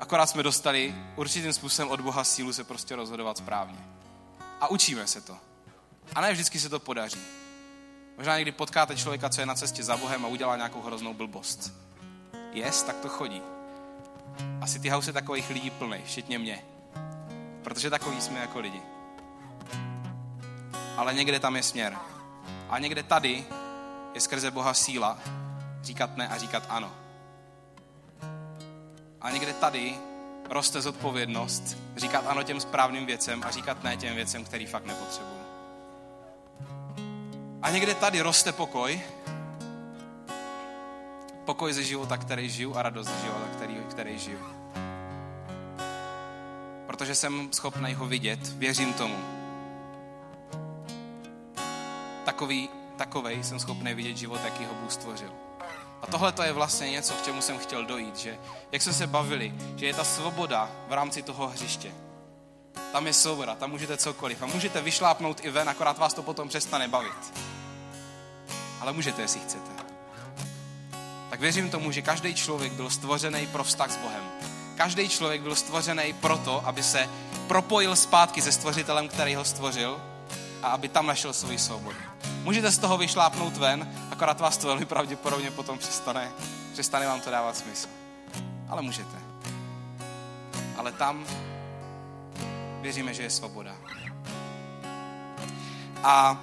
Speaker 1: Akorát jsme dostali určitým způsobem od Boha sílu se prostě rozhodovat správně. A učíme se to. A ne vždycky se to podaří. Možná někdy potkáte člověka, co je na cestě za Bohem a udělá nějakou hroznou blbost. Yes, tak to chodí. Asi ty house takových lidí plný, včetně mě. Protože takový jsme jako lidi. Ale někde tam je směr. A někde tady je skrze Boha síla říkat ne a říkat ano. A někde tady roste zodpovědnost říkat ano těm správným věcem a říkat ne těm věcem, který fakt nepotřebuju. A někde tady roste pokoj, pokoj ze života, který žiju a radost ze života, který, který žiju. Protože jsem schopný ho vidět, věřím tomu. Takový, takovej jsem schopný vidět život, jaký ho Bůh stvořil. A tohle to je vlastně něco, k čemu jsem chtěl dojít, že jak jsme se bavili, že je ta svoboda v rámci toho hřiště. Tam je svoboda, tam můžete cokoliv. A můžete vyšlápnout i ven, akorát vás to potom přestane bavit. Ale můžete, jestli chcete. Tak věřím tomu, že každý člověk byl stvořený pro vztah s Bohem. Každý člověk byl stvořený proto, aby se propojil zpátky se stvořitelem, který ho stvořil a aby tam našel svou svobodu. Můžete z toho vyšlápnout ven, akorát vás to velmi pravděpodobně potom přestane, přestane vám to dávat smysl. Ale můžete. Ale tam věříme, že je svoboda. A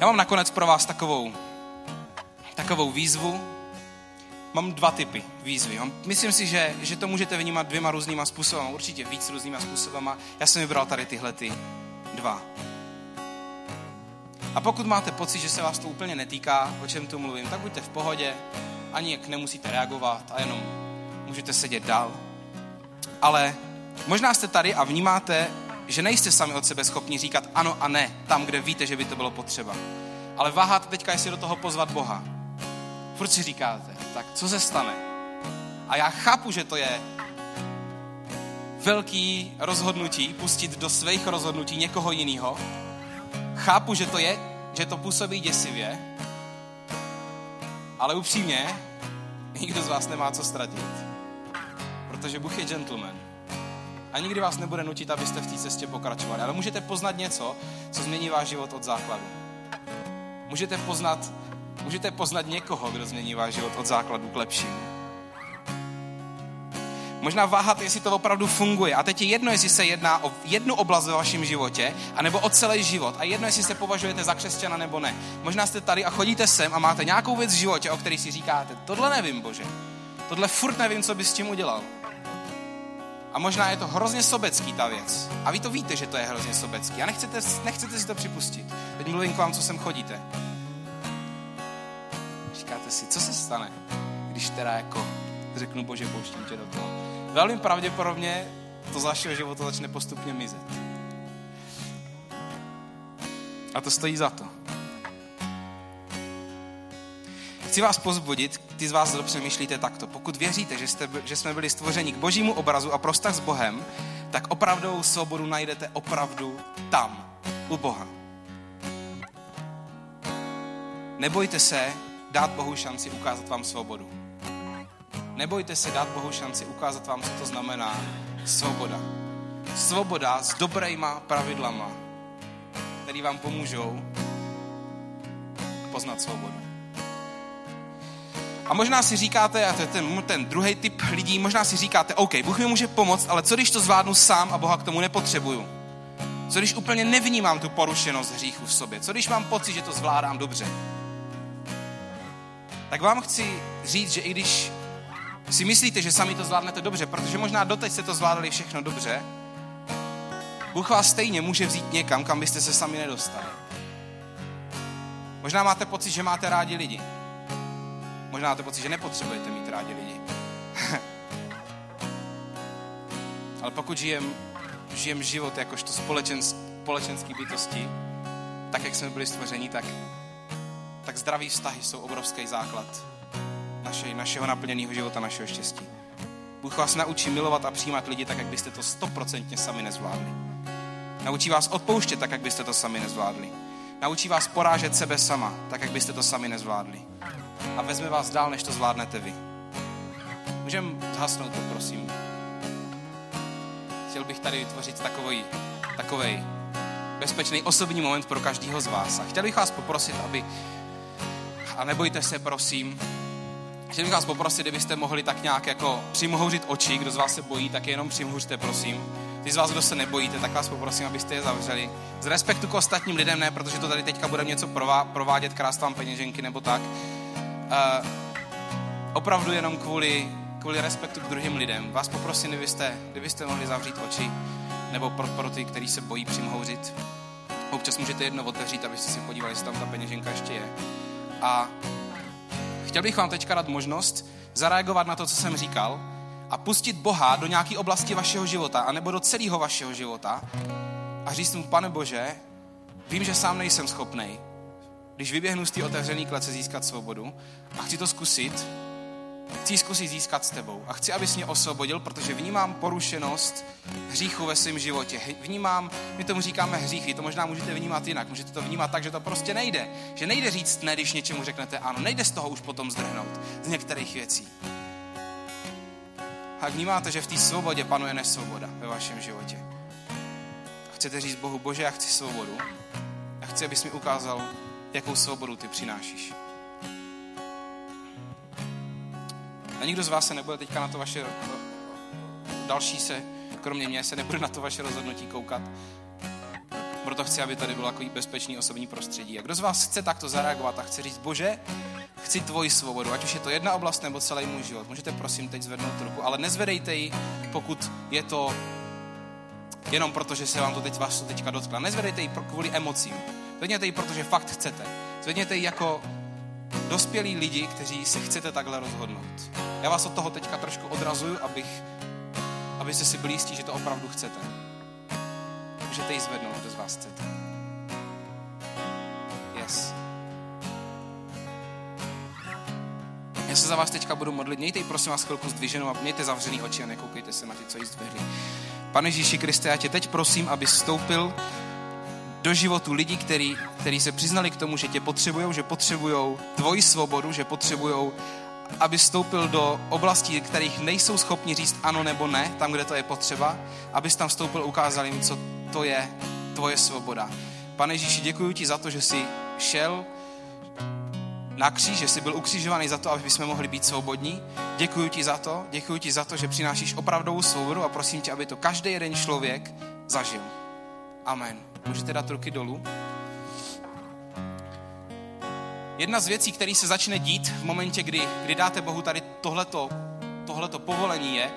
Speaker 1: já mám nakonec pro vás takovou, takovou výzvu. Mám dva typy výzvy. Myslím si, že, že to můžete vnímat dvěma různýma způsoby, určitě víc různýma způsobama. Já jsem vybral tady tyhle ty dva. A pokud máte pocit, že se vás to úplně netýká, o čem tu mluvím, tak buďte v pohodě, ani jak nemusíte reagovat a jenom můžete sedět dál. Ale možná jste tady a vnímáte, že nejste sami od sebe schopni říkat ano a ne tam, kde víte, že by to bylo potřeba. Ale váháte teďka, jestli do toho pozvat Boha. Furt si říkáte, tak co se stane? A já chápu, že to je velký rozhodnutí pustit do svých rozhodnutí někoho jiného, chápu, že to je, že to působí děsivě, ale upřímně, nikdo z vás nemá co ztratit. Protože Bůh je gentleman. A nikdy vás nebude nutit, abyste v té cestě pokračovali. Ale můžete poznat něco, co změní váš život od základu. Můžete poznat, můžete poznat někoho, kdo změní váš život od základu k lepšímu. Možná váhat, jestli to opravdu funguje. A teď je jedno, jestli se jedná o jednu oblast ve vašem životě, anebo o celý život. A jedno, jestli se považujete za křesťana nebo ne. Možná jste tady a chodíte sem a máte nějakou věc v životě, o který si říkáte, tohle nevím, Bože. Tohle furt nevím, co bys s tím udělal. A možná je to hrozně sobecký ta věc. A vy to víte, že to je hrozně sobecký. A nechcete, nechcete si to připustit. Teď mluvím k vám, co sem chodíte. Říkáte si, co se stane, když teda jako řeknu, bože, pouštím tě do toho. Velmi pravděpodobně to z vašeho života začne postupně mizet. A to stojí za to. Chci vás pozbudit, ty z vás, kdo přemýšlíte takto. Pokud věříte, že, jste, že jsme byli stvořeni k božímu obrazu a prostah s Bohem, tak opravdovou svobodu najdete opravdu tam, u Boha. Nebojte se dát Bohu šanci ukázat vám svobodu. Nebojte se dát Bohu šanci ukázat vám, co to znamená svoboda. Svoboda s dobrýma pravidlama, které vám pomůžou poznat svobodu. A možná si říkáte, a to je ten, ten druhý typ lidí, možná si říkáte, OK, Bůh mi může pomoct, ale co když to zvládnu sám a Boha k tomu nepotřebuju? Co když úplně nevnímám tu porušenost hříchu v sobě? Co když mám pocit, že to zvládám dobře? Tak vám chci říct, že i když si myslíte, že sami to zvládnete dobře, protože možná doteď jste to zvládali všechno dobře, Bůh vás stejně může vzít někam, kam byste se sami nedostali. Možná máte pocit, že máte rádi lidi. Možná máte pocit, že nepotřebujete mít rádi lidi. Ale pokud žijem, žijem život jakožto společenský, společenský bytosti, tak jak jsme byli stvořeni, tak, tak zdraví vztahy jsou obrovský základ naše, našeho naplněného života, našeho štěstí. Bůh vás naučí milovat a přijímat lidi tak, jak byste to stoprocentně sami nezvládli. Naučí vás odpouštět tak, jak byste to sami nezvládli. Naučí vás porážet sebe sama, tak, jak byste to sami nezvládli a vezme vás dál, než to zvládnete vy. Můžeme zhasnout to, prosím. Chtěl bych tady vytvořit takový, takový bezpečný osobní moment pro každého z vás. A chtěl bych vás poprosit, aby, a nebojte se, prosím, chtěl bych vás poprosit, kdybyste mohli tak nějak jako přimhouřit oči, kdo z vás se bojí, tak jenom přimhouřte, prosím. Ty z vás, kdo se nebojíte, tak vás poprosím, abyste je zavřeli. Z respektu k ostatním lidem, ne, protože to tady teďka budeme něco provádět, krást vám peněženky nebo tak, uh, opravdu jenom kvůli, kvůli respektu k druhým lidem. Vás poprosím, kdybyste, kdybyste mohli zavřít oči, nebo pro, pro ty, kteří se bojí přimhouřit. Občas můžete jedno otevřít, abyste si podívali, jestli tam ta peněženka ještě je. A chtěl bych vám teďka dát možnost zareagovat na to, co jsem říkal a pustit Boha do nějaké oblasti vašeho života, anebo do celého vašeho života a říct mu, pane Bože, vím, že sám nejsem schopný, když vyběhnu z té otevřené klece získat svobodu a chci to zkusit, chci zkusit získat s tebou a chci, abys mě osvobodil, protože vnímám porušenost hříchu ve svém životě. Vnímám, my tomu říkáme hřích, vy to možná můžete vnímat jinak, můžete to vnímat tak, že to prostě nejde. Že nejde říct ne, když něčemu řeknete ano, nejde z toho už potom zdrhnout, z některých věcí. A vnímáte, že v té svobodě panuje nesvoboda ve vašem životě. A chcete říct Bohu, Bože, já chci svobodu. A chci, abys mi ukázal, jakou svobodu ty přinášíš. A nikdo z vás se nebude teďka na to vaše další se, kromě mě, se nebude na to vaše rozhodnutí koukat. Proto chci, aby tady bylo takový bezpečný osobní prostředí. A kdo z vás chce takto zareagovat a chce říct, bože, chci tvoji svobodu, ať už je to jedna oblast nebo celý můj život. Můžete prosím teď zvednout ruku, ale nezvedejte ji, pokud je to jenom proto, že se vám to teď vás to teďka dotkla. Nezvedejte ji kvůli emocím. Zvedněte ji, protože fakt chcete. Zvedněte ji jako dospělí lidi, kteří se chcete takhle rozhodnout. Já vás od toho teďka trošku odrazuju, abych, abyste si byli jistí, že to opravdu chcete. Můžete ji zvednout, kdo z vás chcete. Yes. Já se za vás teďka budu modlit. Mějte ji prosím vás chvilku zdviženou a mějte zavřený oči a nekoukejte se na ty, co jí zdvihli. Pane Ježíši Kriste, já tě teď prosím, aby vstoupil do životu lidí, který, který se přiznali k tomu, že tě potřebují, že potřebují tvoji svobodu, že potřebují, aby vstoupil do oblastí, kterých nejsou schopni říct ano nebo ne, tam, kde to je potřeba, abys tam vstoupil a ukázal jim, co to je tvoje svoboda. Pane Ježíši, děkuji ti za to, že jsi šel na kříž, že jsi byl ukřižovaný za to, aby jsme mohli být svobodní. Děkuji ti za to, děkuji ti za to, že přinášíš opravdovou svobodu a prosím tě, aby to každý jeden člověk zažil. Amen. Můžete dát ruky dolů. Jedna z věcí, které se začne dít v momentě, kdy, kdy dáte Bohu tady tohleto, tohleto povolení je,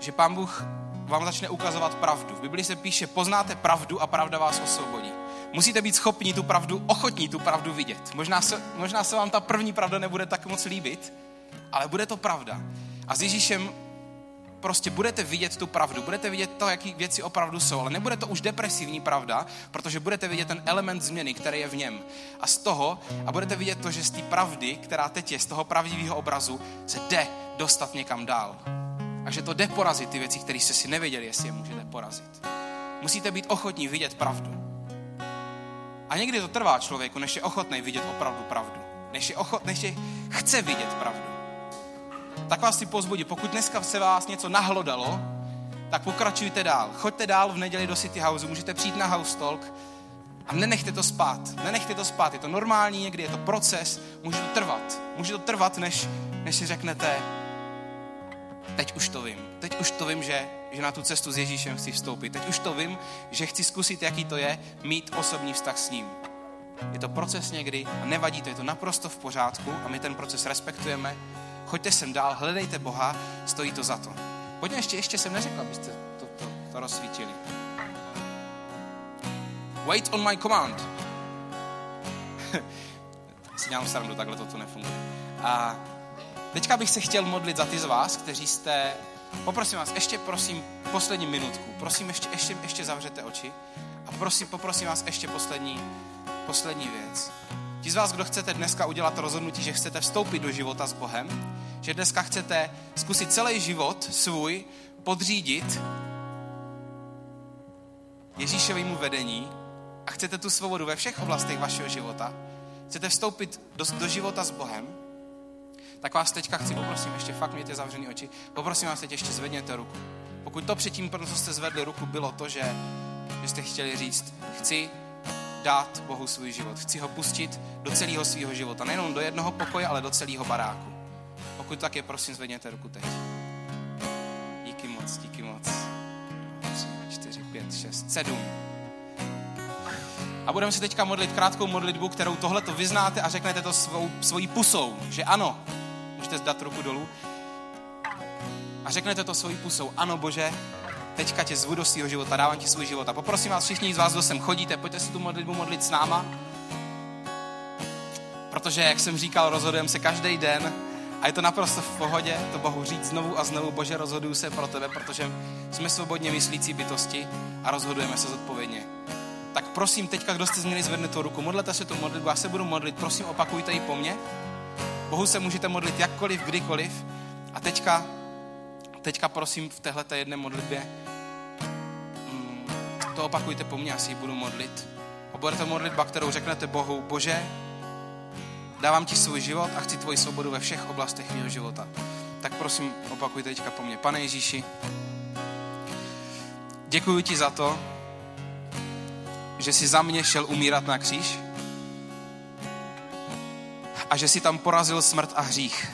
Speaker 1: že Pán Bůh vám začne ukazovat pravdu. V Biblii se píše, poznáte pravdu a pravda vás osvobodí. Musíte být schopni tu pravdu, ochotní tu pravdu vidět. Možná se, možná se vám ta první pravda nebude tak moc líbit, ale bude to pravda. A s Ježíšem prostě budete vidět tu pravdu, budete vidět to, jaký věci opravdu jsou, ale nebude to už depresivní pravda, protože budete vidět ten element změny, který je v něm. A z toho, a budete vidět to, že z té pravdy, která teď je, z toho pravdivého obrazu, se jde dostat někam dál. A že to jde porazit ty věci, které jste si nevěděli, jestli je můžete porazit. Musíte být ochotní vidět pravdu. A někdy to trvá člověku, než je ochotný vidět opravdu pravdu. Než je, ochot, než je chce vidět pravdu tak vás si pozbudí. Pokud dneska se vás něco nahlodalo, tak pokračujte dál. Choďte dál v neděli do City House, můžete přijít na House Talk a nenechte to spát. Nenechte to spát, je to normální, někdy je to proces, může to trvat. Může to trvat, než, než si řeknete, teď už to vím. Teď už to vím, že, že na tu cestu s Ježíšem chci vstoupit. Teď už to vím, že chci zkusit, jaký to je, mít osobní vztah s ním. Je to proces někdy a nevadí to, je to naprosto v pořádku a my ten proces respektujeme choďte sem dál, hledejte Boha, stojí to za to. Pojďme ještě, ještě jsem neřekl, abyste to, to, to rozsvítili. Wait on my command. si dělám srandu, takhle to tu nefunguje. A teďka bych se chtěl modlit za ty z vás, kteří jste, poprosím vás, ještě prosím poslední minutku, prosím ještě, ještě, ještě zavřete oči a prosím, poprosím vás ještě poslední, poslední věc. Ti z vás, kdo chcete dneska udělat rozhodnutí, že chcete vstoupit do života s Bohem, že dneska chcete zkusit celý život svůj podřídit Ježíšovému vedení a chcete tu svobodu ve všech oblastech vašeho života, chcete vstoupit do, do života s Bohem, tak vás teďka chci poprosím, ještě fakt mějte zavřený oči, poprosím vás teď ještě zvedněte ruku. Pokud to předtím, co jste zvedli ruku, bylo to, že, že jste chtěli říct, chci dát Bohu svůj život. Chci ho pustit do celého svého života. Nejenom do jednoho pokoje, ale do celého baráku. Pokud tak je, prosím, zvedněte ruku teď. Díky moc, díky moc. 3, 4, 5, 6, 7. A budeme si teďka modlit krátkou modlitbu, kterou tohle to vyznáte a řeknete to svou, svojí pusou, že ano. Můžete zdat ruku dolů. A řeknete to svojí pusou. Ano, Bože, teďka tě zvu do svého života, dávám ti svůj život. A poprosím vás všichni z vás, kdo sem chodíte, pojďte si tu modlitbu modlit s náma. Protože, jak jsem říkal, rozhodujeme se každý den a je to naprosto v pohodě to Bohu říct znovu a znovu, Bože, rozhoduju se pro tebe, protože jsme svobodně myslící bytosti a rozhodujeme se zodpovědně. Tak prosím, teďka, kdo jste změnili, zvedne tu ruku, modlete se tu modlitbu, já se budu modlit, prosím, opakujte ji po mně. Bohu se můžete modlit jakkoliv, kdykoliv. A teďka, teďka prosím v téhle jedné modlitbě, mm, to opakujte po mně, asi ji budu modlit. A bude to modlitba, kterou řeknete Bohu, Bože, dávám ti svůj život a chci tvoji svobodu ve všech oblastech mého života. Tak prosím, opakuj teďka po mně. Pane Ježíši, děkuji ti za to, že jsi za mě šel umírat na kříž a že jsi tam porazil smrt a hřích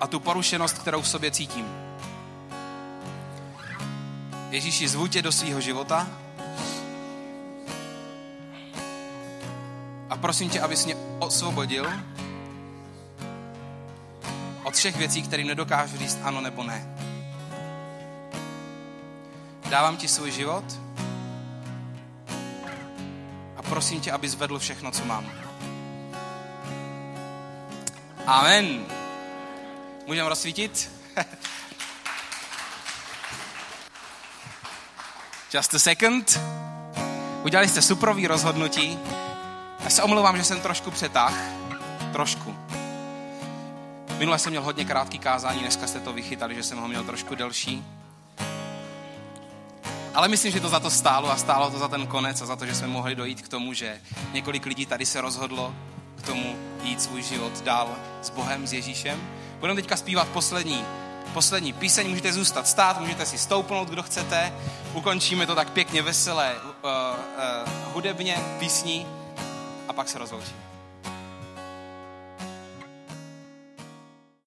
Speaker 1: a tu porušenost, kterou v sobě cítím. Ježíši, zvu tě do svého života prosím tě, abys mě osvobodil od všech věcí, kterým nedokážu říct ano nebo ne. Dávám ti svůj život a prosím tě, abys vedl všechno, co mám. Amen. Můžeme rozsvítit? Just a second. Udělali jste suprový rozhodnutí. Já se omlouvám, že jsem trošku přetáh. Trošku. Minule jsem měl hodně krátký kázání, dneska jste to vychytali, že jsem ho měl trošku delší. Ale myslím, že to za to stálo a stálo to za ten konec a za to, že jsme mohli dojít k tomu, že několik lidí tady se rozhodlo k tomu jít svůj život dál s Bohem, s Ježíšem. Budeme teďka zpívat poslední, poslední píseň, můžete zůstat stát, můžete si stoupnout, kdo chcete. Ukončíme to tak pěkně, veselé, uh, uh, hudebně, písní a pak se rozloučí.